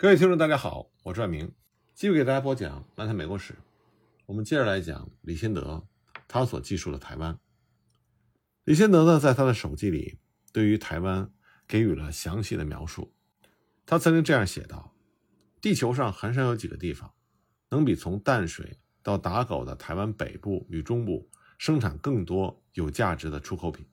各位听众，大家好，我是万明，继续给大家播讲《漫谈美国史》。我们接着来讲李先德他所记述的台湾。李先德呢，在他的手记里对于台湾给予了详细的描述。他曾经这样写道：“地球上很少有几个地方能比从淡水到打狗的台湾北部与中部生产更多有价值的出口品。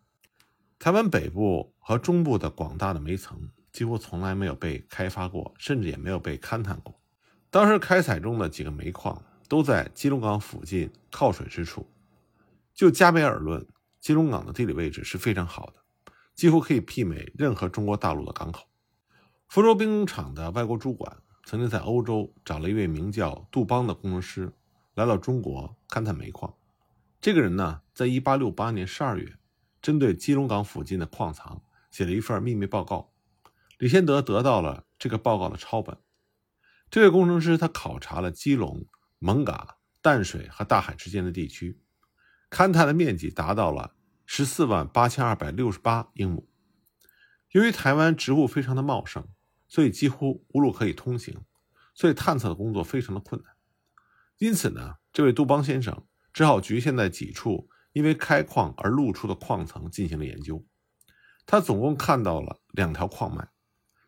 台湾北部和中部的广大的煤层。”几乎从来没有被开发过，甚至也没有被勘探过。当时开采中的几个煤矿都在基隆港附近靠水之处。就加煤而论，基隆港的地理位置是非常好的，几乎可以媲美任何中国大陆的港口。福州兵工厂的外国主管曾经在欧洲找了一位名叫杜邦的工程师，来到中国勘探煤矿。这个人呢，在1868年12月，针对基隆港附近的矿藏写了一份秘密报告。李先德得到了这个报告的抄本。这位工程师他考察了基隆、蒙嘎、淡水和大海之间的地区，勘探的面积达到了十四万八千二百六十八英亩。由于台湾植物非常的茂盛，所以几乎无路可以通行，所以探测的工作非常的困难。因此呢，这位杜邦先生只好局限在几处因为开矿而露出的矿层进行了研究。他总共看到了两条矿脉。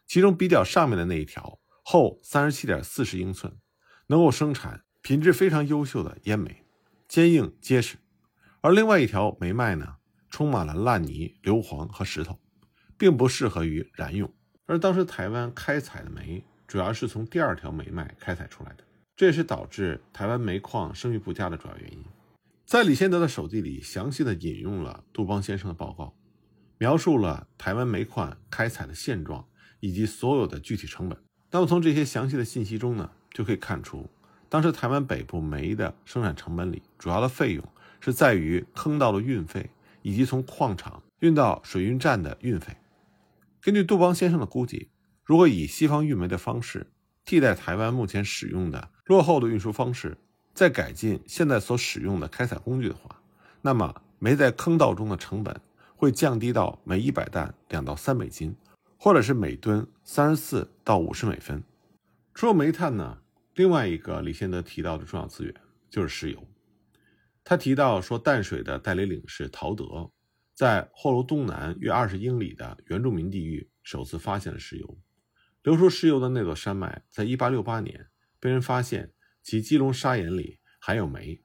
其中比较上面的那一条厚三十七点四十英寸，能够生产品质非常优秀的烟煤，坚硬结实；而另外一条煤脉呢，充满了烂泥、硫磺和石头，并不适合于燃用。而当时台湾开采的煤主要是从第二条煤脉开采出来的，这也是导致台湾煤矿声誉不佳的主要原因。在李先德的手记里，详细的引用了杜邦先生的报告，描述了台湾煤矿开采的现状。以及所有的具体成本。那么从这些详细的信息中呢，就可以看出，当时台湾北部煤的生产成本里，主要的费用是在于坑道的运费以及从矿场运到水运站的运费。根据杜邦先生的估计，如果以西方运煤的方式替代台湾目前使用的落后的运输方式，再改进现在所使用的开采工具的话，那么煤在坑道中的成本会降低到每一百担两到三美金。或者是每吨三十四到五十美分。除了煤炭呢，另外一个李先德提到的重要资源就是石油。他提到说，淡水的代理领事陶德在霍楼东南约二十英里的原住民地域首次发现了石油。流出石油的那座山脉，在一八六八年被人发现，其基隆砂岩里含有煤，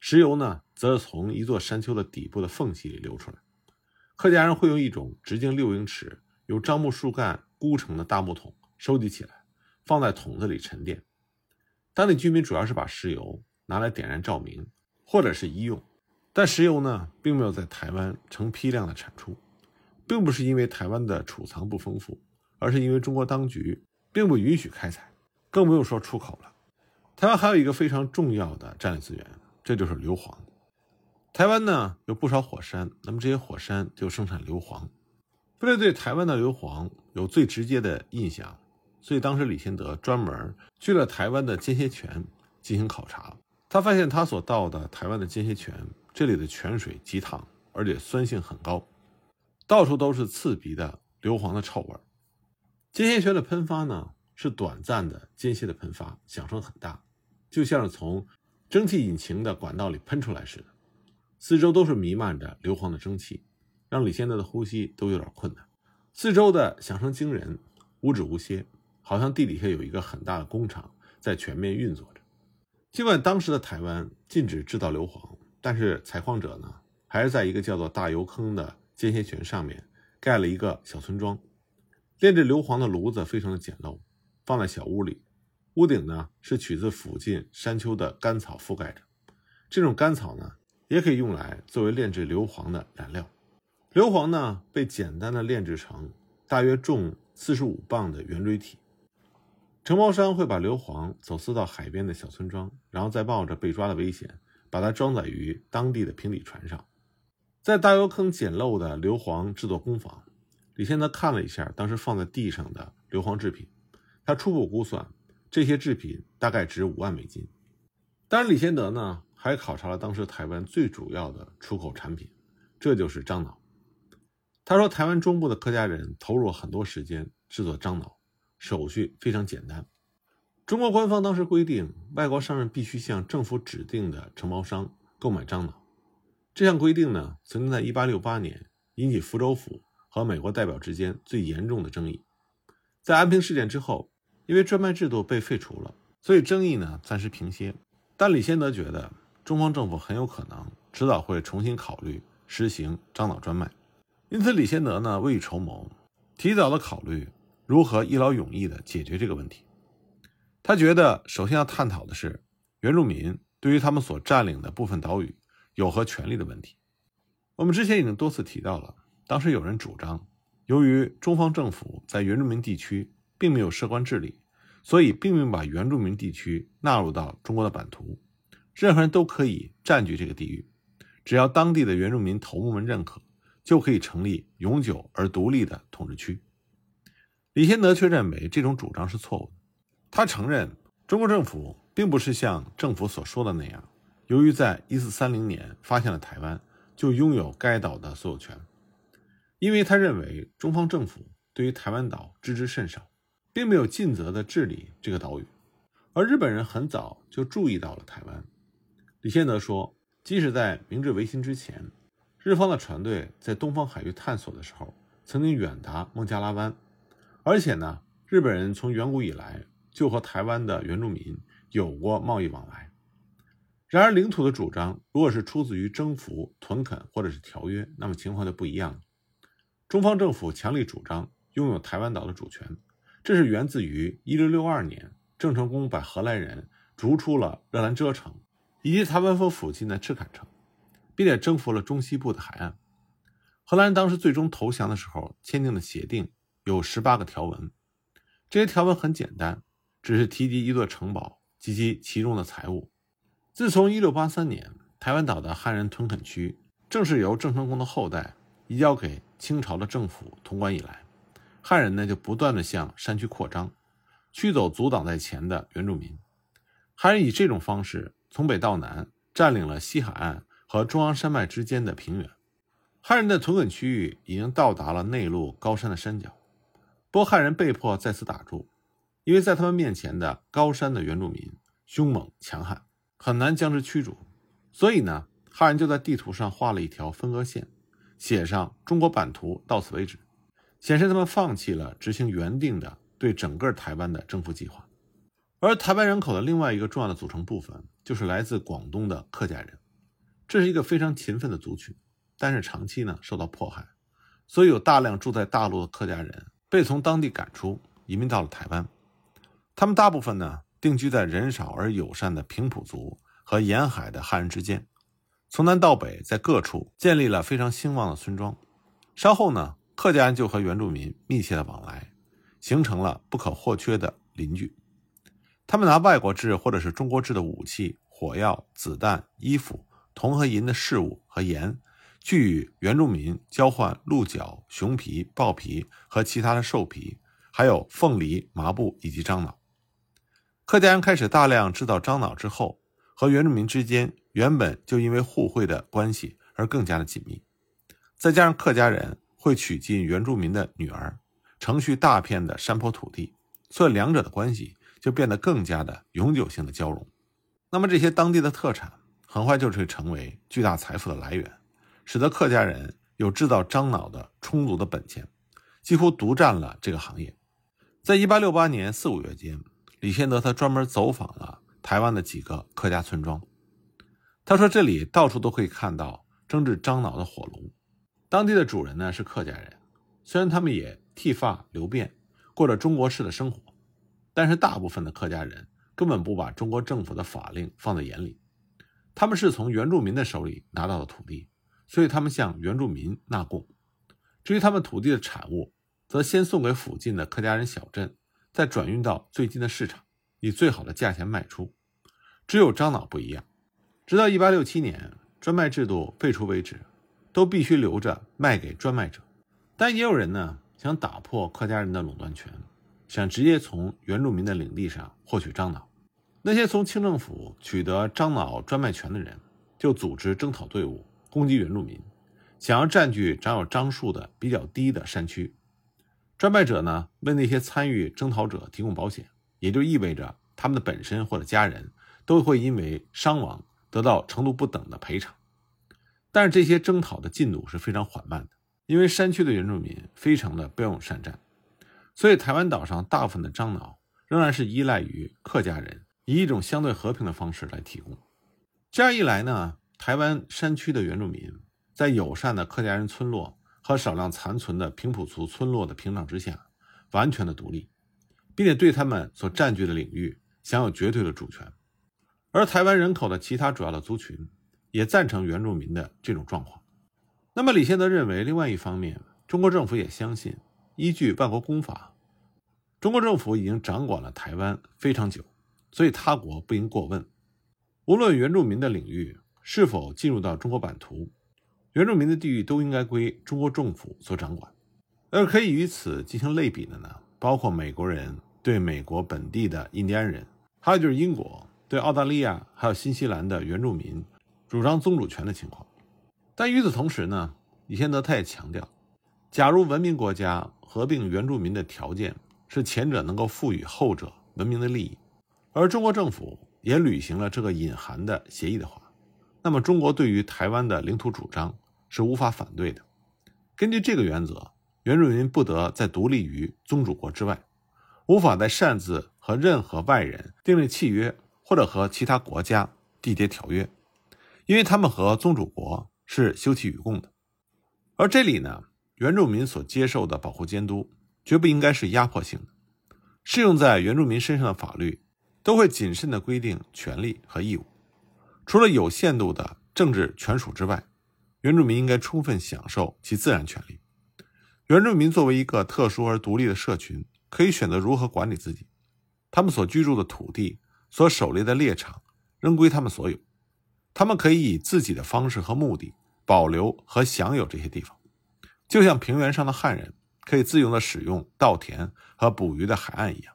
石油呢，则是从一座山丘的底部的缝隙里流出来。客家人会用一种直径六英尺。由樟木树干箍成的大木桶收集起来，放在桶子里沉淀。当地居民主要是把石油拿来点燃照明，或者是医用。但石油呢，并没有在台湾成批量的产出，并不是因为台湾的储藏不丰富，而是因为中国当局并不允许开采，更不用说出口了。台湾还有一个非常重要的战略资源，这就是硫磺。台湾呢有不少火山，那么这些火山就生产硫磺。为了对台湾的硫磺有最直接的印象，所以当时李先德专门去了台湾的间歇泉进行考察。他发现他所到的台湾的间歇泉，这里的泉水极烫，而且酸性很高，到处都是刺鼻的硫磺的臭味。间歇泉的喷发呢是短暂的间歇的喷发，响声很大，就像是从蒸汽引擎的管道里喷出来似的，四周都是弥漫着硫磺的蒸汽。让李先德的呼吸都有点困难，四周的响声惊人，无止无歇，好像地底下有一个很大的工厂在全面运作着。尽管当时的台湾禁止制造硫磺，但是采矿者呢，还是在一个叫做大油坑的间歇泉上面盖了一个小村庄。炼制硫磺的炉子非常的简陋，放在小屋里，屋顶呢是取自附近山丘的干草覆盖着。这种干草呢，也可以用来作为炼制硫磺的燃料。硫磺呢，被简单的炼制成大约重四十五磅的圆锥体。承包商会把硫磺走私到海边的小村庄，然后再冒着被抓的危险，把它装载于当地的平底船上。在大油坑简陋的硫磺制作工坊，李先德看了一下当时放在地上的硫磺制品，他初步估算这些制品大概值五万美金。当然，李先德呢还考察了当时台湾最主要的出口产品，这就是樟脑。他说：“台湾中部的客家人投入很多时间制作樟脑，手续非常简单，中国官方当时规定，外国商人必须向政府指定的承包商购买樟脑。这项规定呢，曾经在1868年引起福州府和美国代表之间最严重的争议。在安平事件之后，因为专卖制度被废除了，所以争议呢暂时平歇。但李先德觉得，中方政府很有可能迟早会重新考虑实行樟脑专卖，因此李先德呢未雨绸缪，提早的考虑如何一劳永逸的解决这个问题。他觉得，首先要探讨的是原住民对于他们所占领的部分岛屿有何权利的问题。我们之前已经多次提到了，当时有人主张，由于中方政府在原住民地区并没有设官治理，所以并没有把原住民地区纳入到中国的版图，任何人都可以占据这个地域，只要当地的原住民头目们认可，就可以成立永久而独立的统治区。李先德却认为这种主张是错误的。他承认，中国政府并不是像政府所说的那样，由于在一四三零年发现了台湾，就拥有该岛的所有权。因为他认为中方政府对于台湾岛知之甚少，并没有尽责地治理这个岛屿。而日本人很早就注意到了台湾。李先德说，即使在明治维新之前，日方的船队在东方海域探索的时候，曾经远达孟加拉湾，而且呢，日本人从远古以来。就和台湾的原住民有过贸易往来。然而，领土的主张如果是出自于征服、屯垦或者是条约，那么情况就不一样了。中方政府强力主张拥有台湾岛的主权，这是源自于1662年郑成功把荷兰人逐出了热兰遮城以及台湾府附近的赤坎城，并且征服了中西部的海岸。荷兰人当时最终投降的时候签订的协定有十八个条文，这些条文很简单。只是提及一座城堡及其其中的财物。自从1683年台湾岛的汉人屯垦区正式由郑成功的后代移交给清朝的政府统管以来，汉人呢就不断的向山区扩张，驱走阻挡在前的原住民。汉人以这种方式从北到南占领了西海岸和中央山脉之间的平原。汉人的屯垦区域已经到达了内陆高山的山脚，波汉人被迫在此打住。因为在他们面前的高山的原住民凶猛强悍，很难将之驱逐，所以呢，汉人就在地图上画了一条分割线，写上“中国版图到此为止”，显示他们放弃了执行原定的对整个台湾的征服计划。而台湾人口的另外一个重要的组成部分就是来自广东的客家人，这是一个非常勤奋的族群，但是长期呢受到迫害，所以有大量住在大陆的客家人被从当地赶出，移民到了台湾。他们大部分呢定居在人少而友善的平埔族和沿海的汉人之间，从南到北，在各处建立了非常兴旺的村庄。稍后呢，客家人就和原住民密切的往来，形成了不可或缺的邻居。他们拿外国制或者是中国制的武器、火药、子弹、衣服、铜和银的饰物和盐，去与原住民交换鹿角、熊皮、豹皮和其他的兽皮，还有凤梨、麻布以及樟脑。客家人开始大量制造樟脑之后，和原住民之间原本就因为互惠的关系而更加的紧密。再加上客家人会娶进原住民的女儿，承续大片的山坡土地，所以两者的关系就变得更加的永久性的交融。那么这些当地的特产很快就会成为巨大财富的来源，使得客家人有制造樟脑的充足的本钱，几乎独占了这个行业。在一八六八年四五月间。李先德他专门走访了台湾的几个客家村庄，他说这里到处都可以看到蒸制樟脑的火炉，当地的主人呢是客家人，虽然他们也剃发留辫，过着中国式的生活，但是大部分的客家人根本不把中国政府的法令放在眼里，他们是从原住民的手里拿到的土地，所以他们向原住民纳贡，至于他们土地的产物，则先送给附近的客家人小镇。再转运到最近的市场，以最好的价钱卖出。只有樟脑不一样，直到1867年专卖制度废除为止，都必须留着卖给专卖者。但也有人呢想打破客家人的垄断权，想直接从原住民的领地上获取樟脑。那些从清政府取得樟脑专卖权的人，就组织征讨队伍攻击原住民，想要占据长有樟树的比较低的山区。专卖者呢为那些参与征讨者提供保险，也就意味着他们的本身或者家人都会因为伤亡得到程度不等的赔偿。但是这些征讨的进度是非常缓慢的，因为山区的原住民非常的骁勇善战，所以台湾岛上大部分的樟脑仍然是依赖于客家人以一种相对和平的方式来提供。这样一来呢，台湾山区的原住民在友善的客家人村落和少量残存的平埔族村落的屏障之下，完全的独立，并且对他们所占据的领域享有绝对的主权。而台湾人口的其他主要的族群。也赞成原住民的这种状况。那么，李先德认为，另外一方面，中国政府也相信，依据万国公法，中国政府已经掌管了台湾非常久，所以他国不应过问。无论原住民的领域是否进入到中国版图，原住民的地域都应该归中国政府所掌管。而可以与此进行类比的呢，包括美国人对美国本地的印第安人，还有就是英国对澳大利亚还有新西兰的原住民。主张宗主权的情况，但与此同时呢，李先德他也强调，假如文明国家合并原住民的条件是前者能够赋予后者文明的利益，而中国政府也履行了这个隐含的协议的话，那么中国对于台湾的领土主张是无法反对的。根据这个原则，原住民不得再独立于宗主国之外，无法再擅自和任何外人订立契约，或者和其他国家缔结条约。因为他们和宗主国是休戚与共的，而这里呢，原住民所接受的保护监督绝不应该是压迫性的，适用在原住民身上的法律都会谨慎的规定权利和义务，除了有限度的政治权属之外，原住民应该充分享受其自然权利。原住民作为一个特殊而独立的社群，可以选择如何管理自己，他们所居住的土地、所狩猎的猎场仍归他们所有。他们可以以自己的方式和目的保留和享有这些地方，就像平原上的汉人可以自由的使用稻田和捕鱼的海岸一样。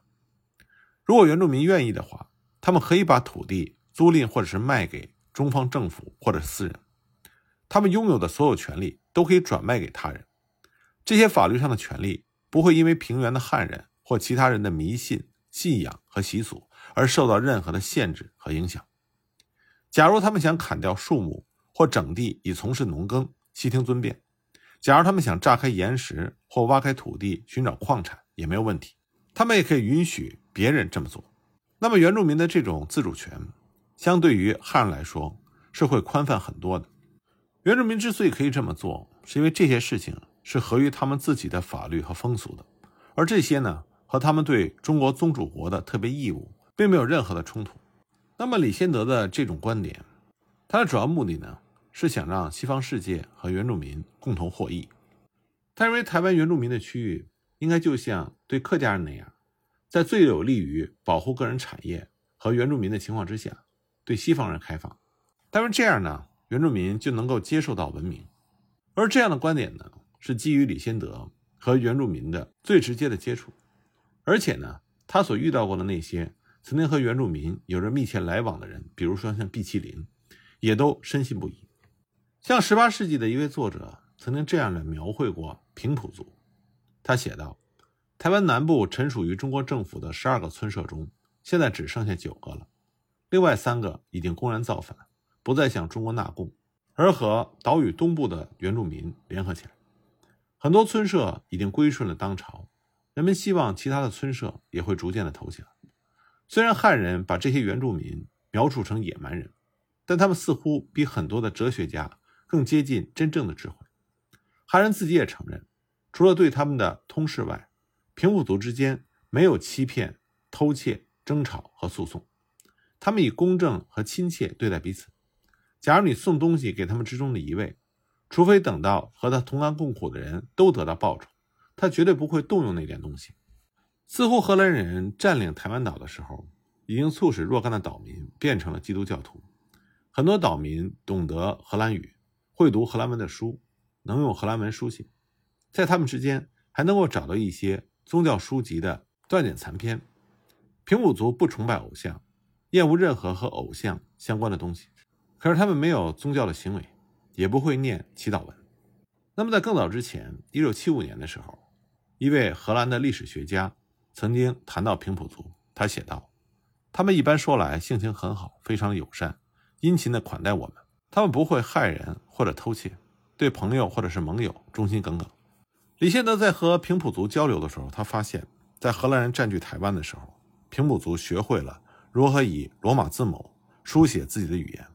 如果原住民愿意的话，他们可以把土地租赁或者是卖给中方政府或者私人，他们拥有的所有权利都可以转卖给他人。这些法律上的权利不会因为平原的汉人或其他人的迷信、信仰和习俗而受到任何的限制和影响。假如他们想砍掉树木或整地以从事农耕，悉听尊便；假如他们想炸开岩石或挖开土地寻找矿产，也没有问题。他们也可以允许别人这么做。那么，原住民的这种自主权，相对于汉人来说是会宽泛很多的。原住民之所以可以这么做，是因为这些事情是合于他们自己的法律和风俗的，而这些呢，和他们对中国宗主国的特别义务并没有任何的冲突。那么李先德的这种观点，他的主要目的呢，是想让西方世界和原住民共同获益。他认为台湾原住民的区域应该就像对客家人那样，在最有利于保护个人产业和原住民的情况之下，对西方人开放。但是这样呢，原住民就能够接受到文明。而这样的观点呢，是基于李先德和原住民的最直接的接触，而且呢，他所遇到过的那些。曾经和原住民有着密切来往的人，比如说像毕其林，也都深信不疑。像18世纪的一位作者曾经这样的描绘过平埔族，他写道：“台湾南部臣属于中国政府的十二个村社中，现在只剩下九个了，另外三个已经公然造反，不再向中国纳贡，而和岛屿东部的原住民联合起来。很多村社已经归顺了当朝，人们希望其他的村社也会逐渐的投降。”虽然汉人把这些原住民描述成野蛮人，但他们似乎比很多的哲学家更接近真正的智慧。汉人自己也承认，除了对他们的通事外，平埔族之间没有欺骗、偷窃、争吵和诉讼，他们以公正和亲切对待彼此。假如你送东西给他们之中的一位，除非等到和他同甘共苦的人都得到报酬，他绝对不会动用那点东西。似乎荷兰人占领台湾岛的时候，已经促使若干的岛民变成了基督教徒。很多岛民懂得荷兰语，会读荷兰文的书，能用荷兰文书信，在他们之间还能够找到一些宗教书籍的断简残篇。平埔族不崇拜偶像，厌恶任何和偶像相关的东西，可是他们没有宗教的行为，也不会念祈祷文。那么在更早之前，一九七五年的时候，一位荷兰的历史学家。曾经谈到平埔族，他写道：“他们一般说来性情很好，非常友善，殷勤的款待我们。他们不会害人或者偷窃，对朋友或者是盟友忠心耿耿。李先德在和平埔族交流的时候，他发现，在荷兰人占据台湾的时候，平埔族学会了如何以罗马字母书写自己的语言。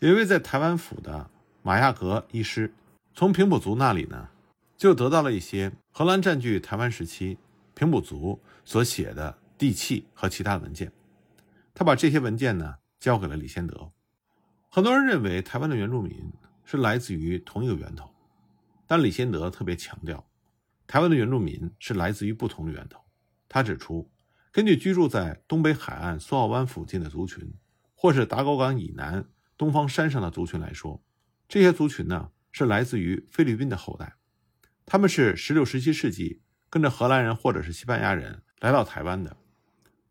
有一位在台湾府的马亚格医师，从平埔族那里呢，就得到了一些荷兰占据台湾时期平埔族所写的地契和其他文件。他把这些文件呢交给了李先德。很多人认为台湾的原住民是来自于同一个源头，但李先德特别强调，台湾的原住民是来自于不同的源头。他指出，根据居住在东北海岸苏澳湾附近的族群，或是打狗港以南东方山上的族群来说，这些族群呢是来自于菲律宾的后代，他们是十六、十七世纪跟着荷兰人或者是西班牙人来到台湾的。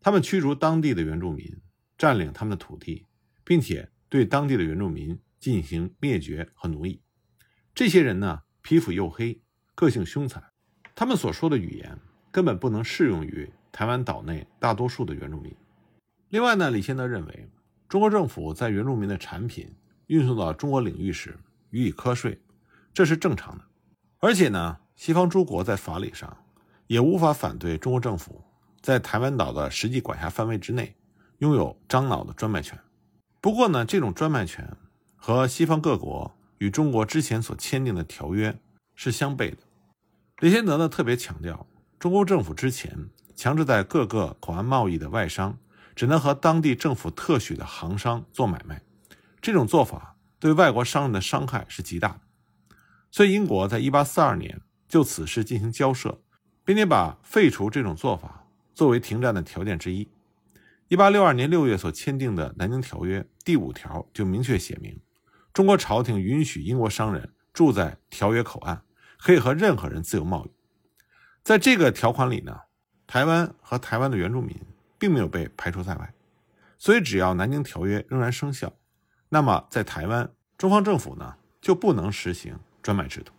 他们驱逐当地的原住民，占领他们的土地，并且对当地的原住民进行灭绝和奴役。这些人呢，皮肤黝黑，个性凶残，他们所说的语言根本不能适用于台湾岛内大多数的原住民。另外呢，李先德认为，中国政府在原住民的产品运送到中国领域时予以课税，这是正常的。而且呢，西方诸国在法理上也无法反对中国政府。在台湾岛的实际管辖范围之内，拥有樟脑的专卖权。不过呢，这种专卖权和西方各国与中国之前所签订的条约是相悖的。李先德呢特别强调，中国政府之前强制在各个口岸贸易的外商只能和当地政府特许的行商做买卖，这种做法对外国商人的伤害是极大的。所以，英国在1842年就此事进行交涉，并且把废除这种做法。作为停战的条件之一，一八六二年六月所签订的《南京条约》第五条就明确写明，中国朝廷允许英国商人住在条约口岸，可以和任何人自由贸易。在这个条款里呢，台湾和台湾的原住民并没有被排除在外，所以只要《南京条约》仍然生效，那么在台湾，中方政府呢就不能实行专卖制度。